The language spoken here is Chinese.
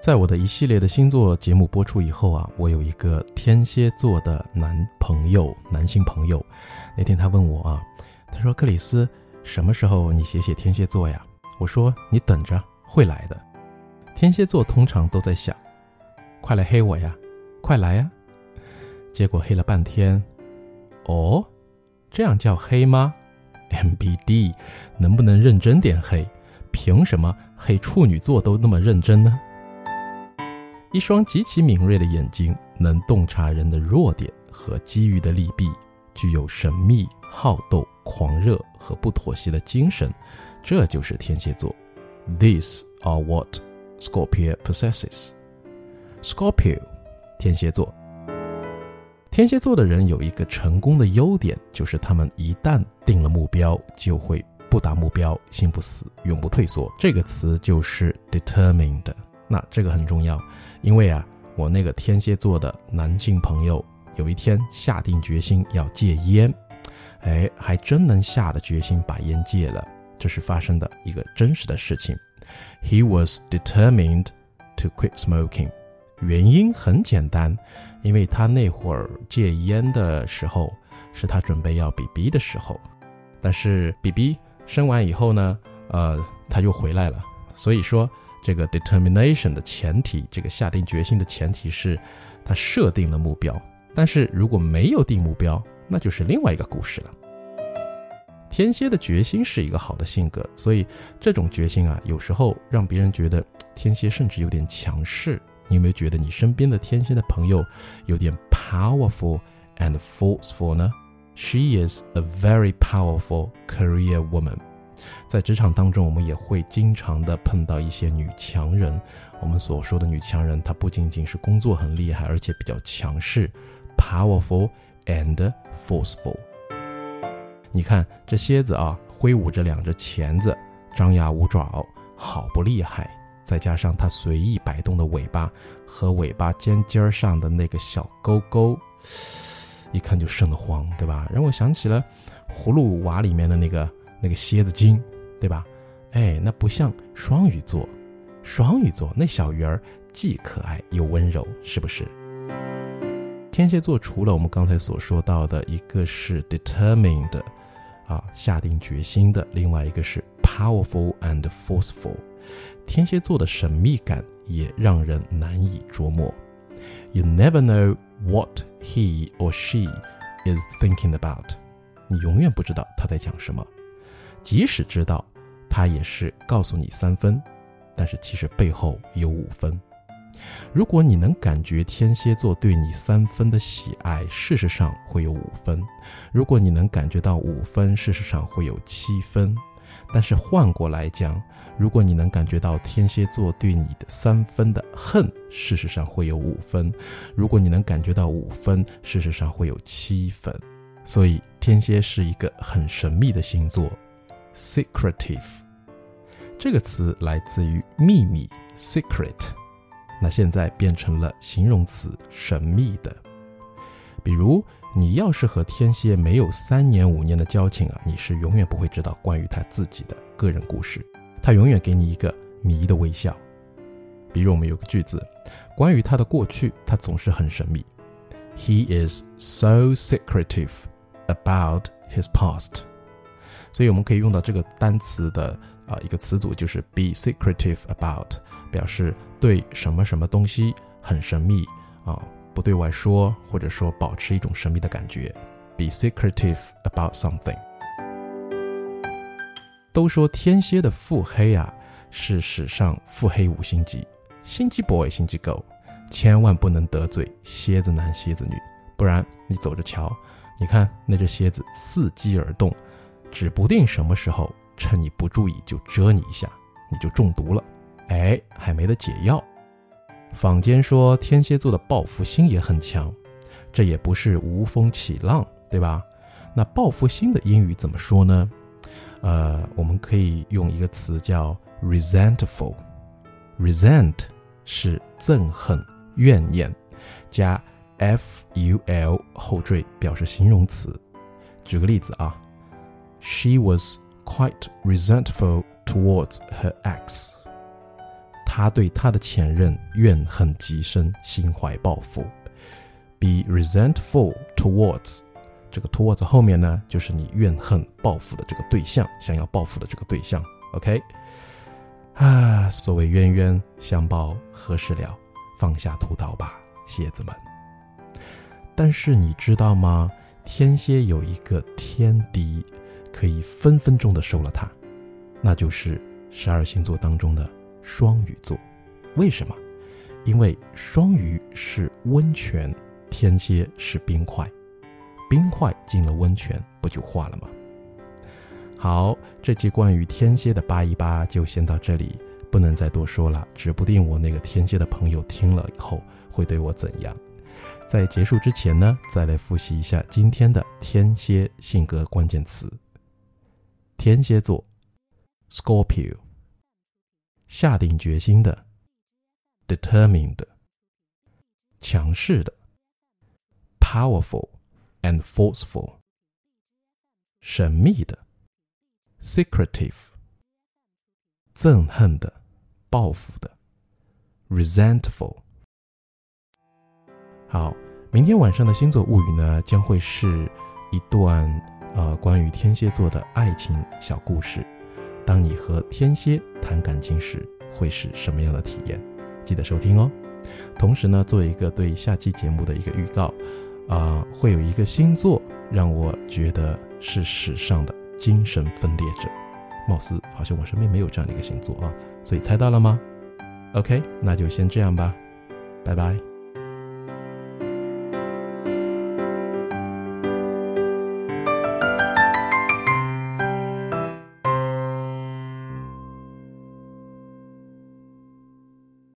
在我的一系列的星座节目播出以后啊，我有一个天蝎座的男朋友，男性朋友。那天他问我啊，他说：“克里斯，什么时候你写写天蝎座呀？”我说：“你等着，会来的。”天蝎座通常都在想：“快来黑我呀，快来呀！”结果黑了半天，哦，这样叫黑吗？MBD，能不能认真点黑？凭什么黑处女座都那么认真呢？一双极其敏锐的眼睛，能洞察人的弱点和机遇的利弊，具有神秘、好斗、狂热和不妥协的精神，这就是天蝎座。These are what Scorpio possesses. Scorpio，天蝎座。天蝎座的人有一个成功的优点，就是他们一旦定了目标，就会不达目标心不死，永不退缩。这个词就是 determined。那这个很重要。因为啊，我那个天蝎座的男性朋友有一天下定决心要戒烟，哎，还真能下了决心把烟戒了。这是发生的一个真实的事情。He was determined to quit smoking。原因很简单，因为他那会儿戒烟的时候是他准备要 BB 的时候，但是 BB 生完以后呢，呃，他又回来了。所以说。这个 determination 的前提，这个下定决心的前提是，他设定了目标。但是如果没有定目标，那就是另外一个故事了。天蝎的决心是一个好的性格，所以这种决心啊，有时候让别人觉得天蝎甚至有点强势。你有没有觉得你身边的天蝎的朋友有点 powerful and forceful 呢？She is a very powerful career woman. 在职场当中，我们也会经常的碰到一些女强人。我们所说的女强人，她不仅仅是工作很厉害，而且比较强势，powerful and forceful。你看这蝎子啊，挥舞着两只钳子，张牙舞爪，好不厉害。再加上它随意摆动的尾巴和尾巴尖尖上的那个小钩钩，一看就瘆得慌，对吧？让我想起了葫芦娃里面的那个。那个蝎子精，对吧？哎，那不像双鱼座，双鱼座那小鱼儿既可爱又温柔，是不是？天蝎座除了我们刚才所说到的一个是 determined，啊，下定决心的，另外一个是 powerful and forceful。天蝎座的神秘感也让人难以捉摸。You never know what he or she is thinking about。你永远不知道他在讲什么。即使知道，他也是告诉你三分，但是其实背后有五分。如果你能感觉天蝎座对你三分的喜爱，事实上会有五分；如果你能感觉到五分，事实上会有七分。但是换过来讲，如果你能感觉到天蝎座对你的三分的恨，事实上会有五分；如果你能感觉到五分，事实上会有七分。所以天蝎是一个很神秘的星座。Secretive 这个词来自于秘密 secret，那现在变成了形容词神秘的。比如你要是和天蝎没有三年五年的交情啊，你是永远不会知道关于他自己的个人故事，他永远给你一个谜的微笑。比如我们有个句子，关于他的过去，他总是很神秘。He is so secretive about his past. 所以我们可以用到这个单词的啊一个词组，就是 be secretive about，表示对什么什么东西很神秘啊，不对外说，或者说保持一种神秘的感觉。be secretive about something。都说天蝎的腹黑啊是史上腹黑五星级，心机 boy 心机 girl，千万不能得罪蝎子男蝎子女，不然你走着瞧，你看那只蝎子伺机而动。指不定什么时候趁你不注意就蛰你一下，你就中毒了，哎，还没得解药。坊间说天蝎座的报复心也很强，这也不是无风起浪，对吧？那报复心的英语怎么说呢？呃，我们可以用一个词叫 resentful。resent 是憎恨、怨念，加 f u l 后缀表示形容词。举个例子啊。She was quite resentful towards her ex. 她对她的前任怨恨极深，心怀报复。Be resentful towards，这个 towards 后面呢，就是你怨恨报复的这个对象，想要报复的这个对象。OK，啊，所谓冤冤相报何时了？放下屠刀吧，蝎子们。但是你知道吗？天蝎有一个天敌，可以分分钟的收了它，那就是十二星座当中的。双鱼座，为什么？因为双鱼是温泉，天蝎是冰块，冰块进了温泉不就化了吗？好，这期关于天蝎的八一八就先到这里，不能再多说了，指不定我那个天蝎的朋友听了以后会对我怎样。在结束之前呢，再来复习一下今天的天蝎性格关键词：天蝎座，Scorpio。下定决心的，determined，强势的，powerful and forceful，神秘的，secretive，憎恨的，报复的，resentful。好，明天晚上的星座物语呢，将会是一段呃关于天蝎座的爱情小故事。当你和天蝎谈感情时，会是什么样的体验？记得收听哦。同时呢，做一个对下期节目的一个预告，啊，会有一个星座让我觉得是史上的精神分裂者，貌似好像我身边没有这样的一个星座啊，所以猜到了吗？OK，那就先这样吧，拜拜。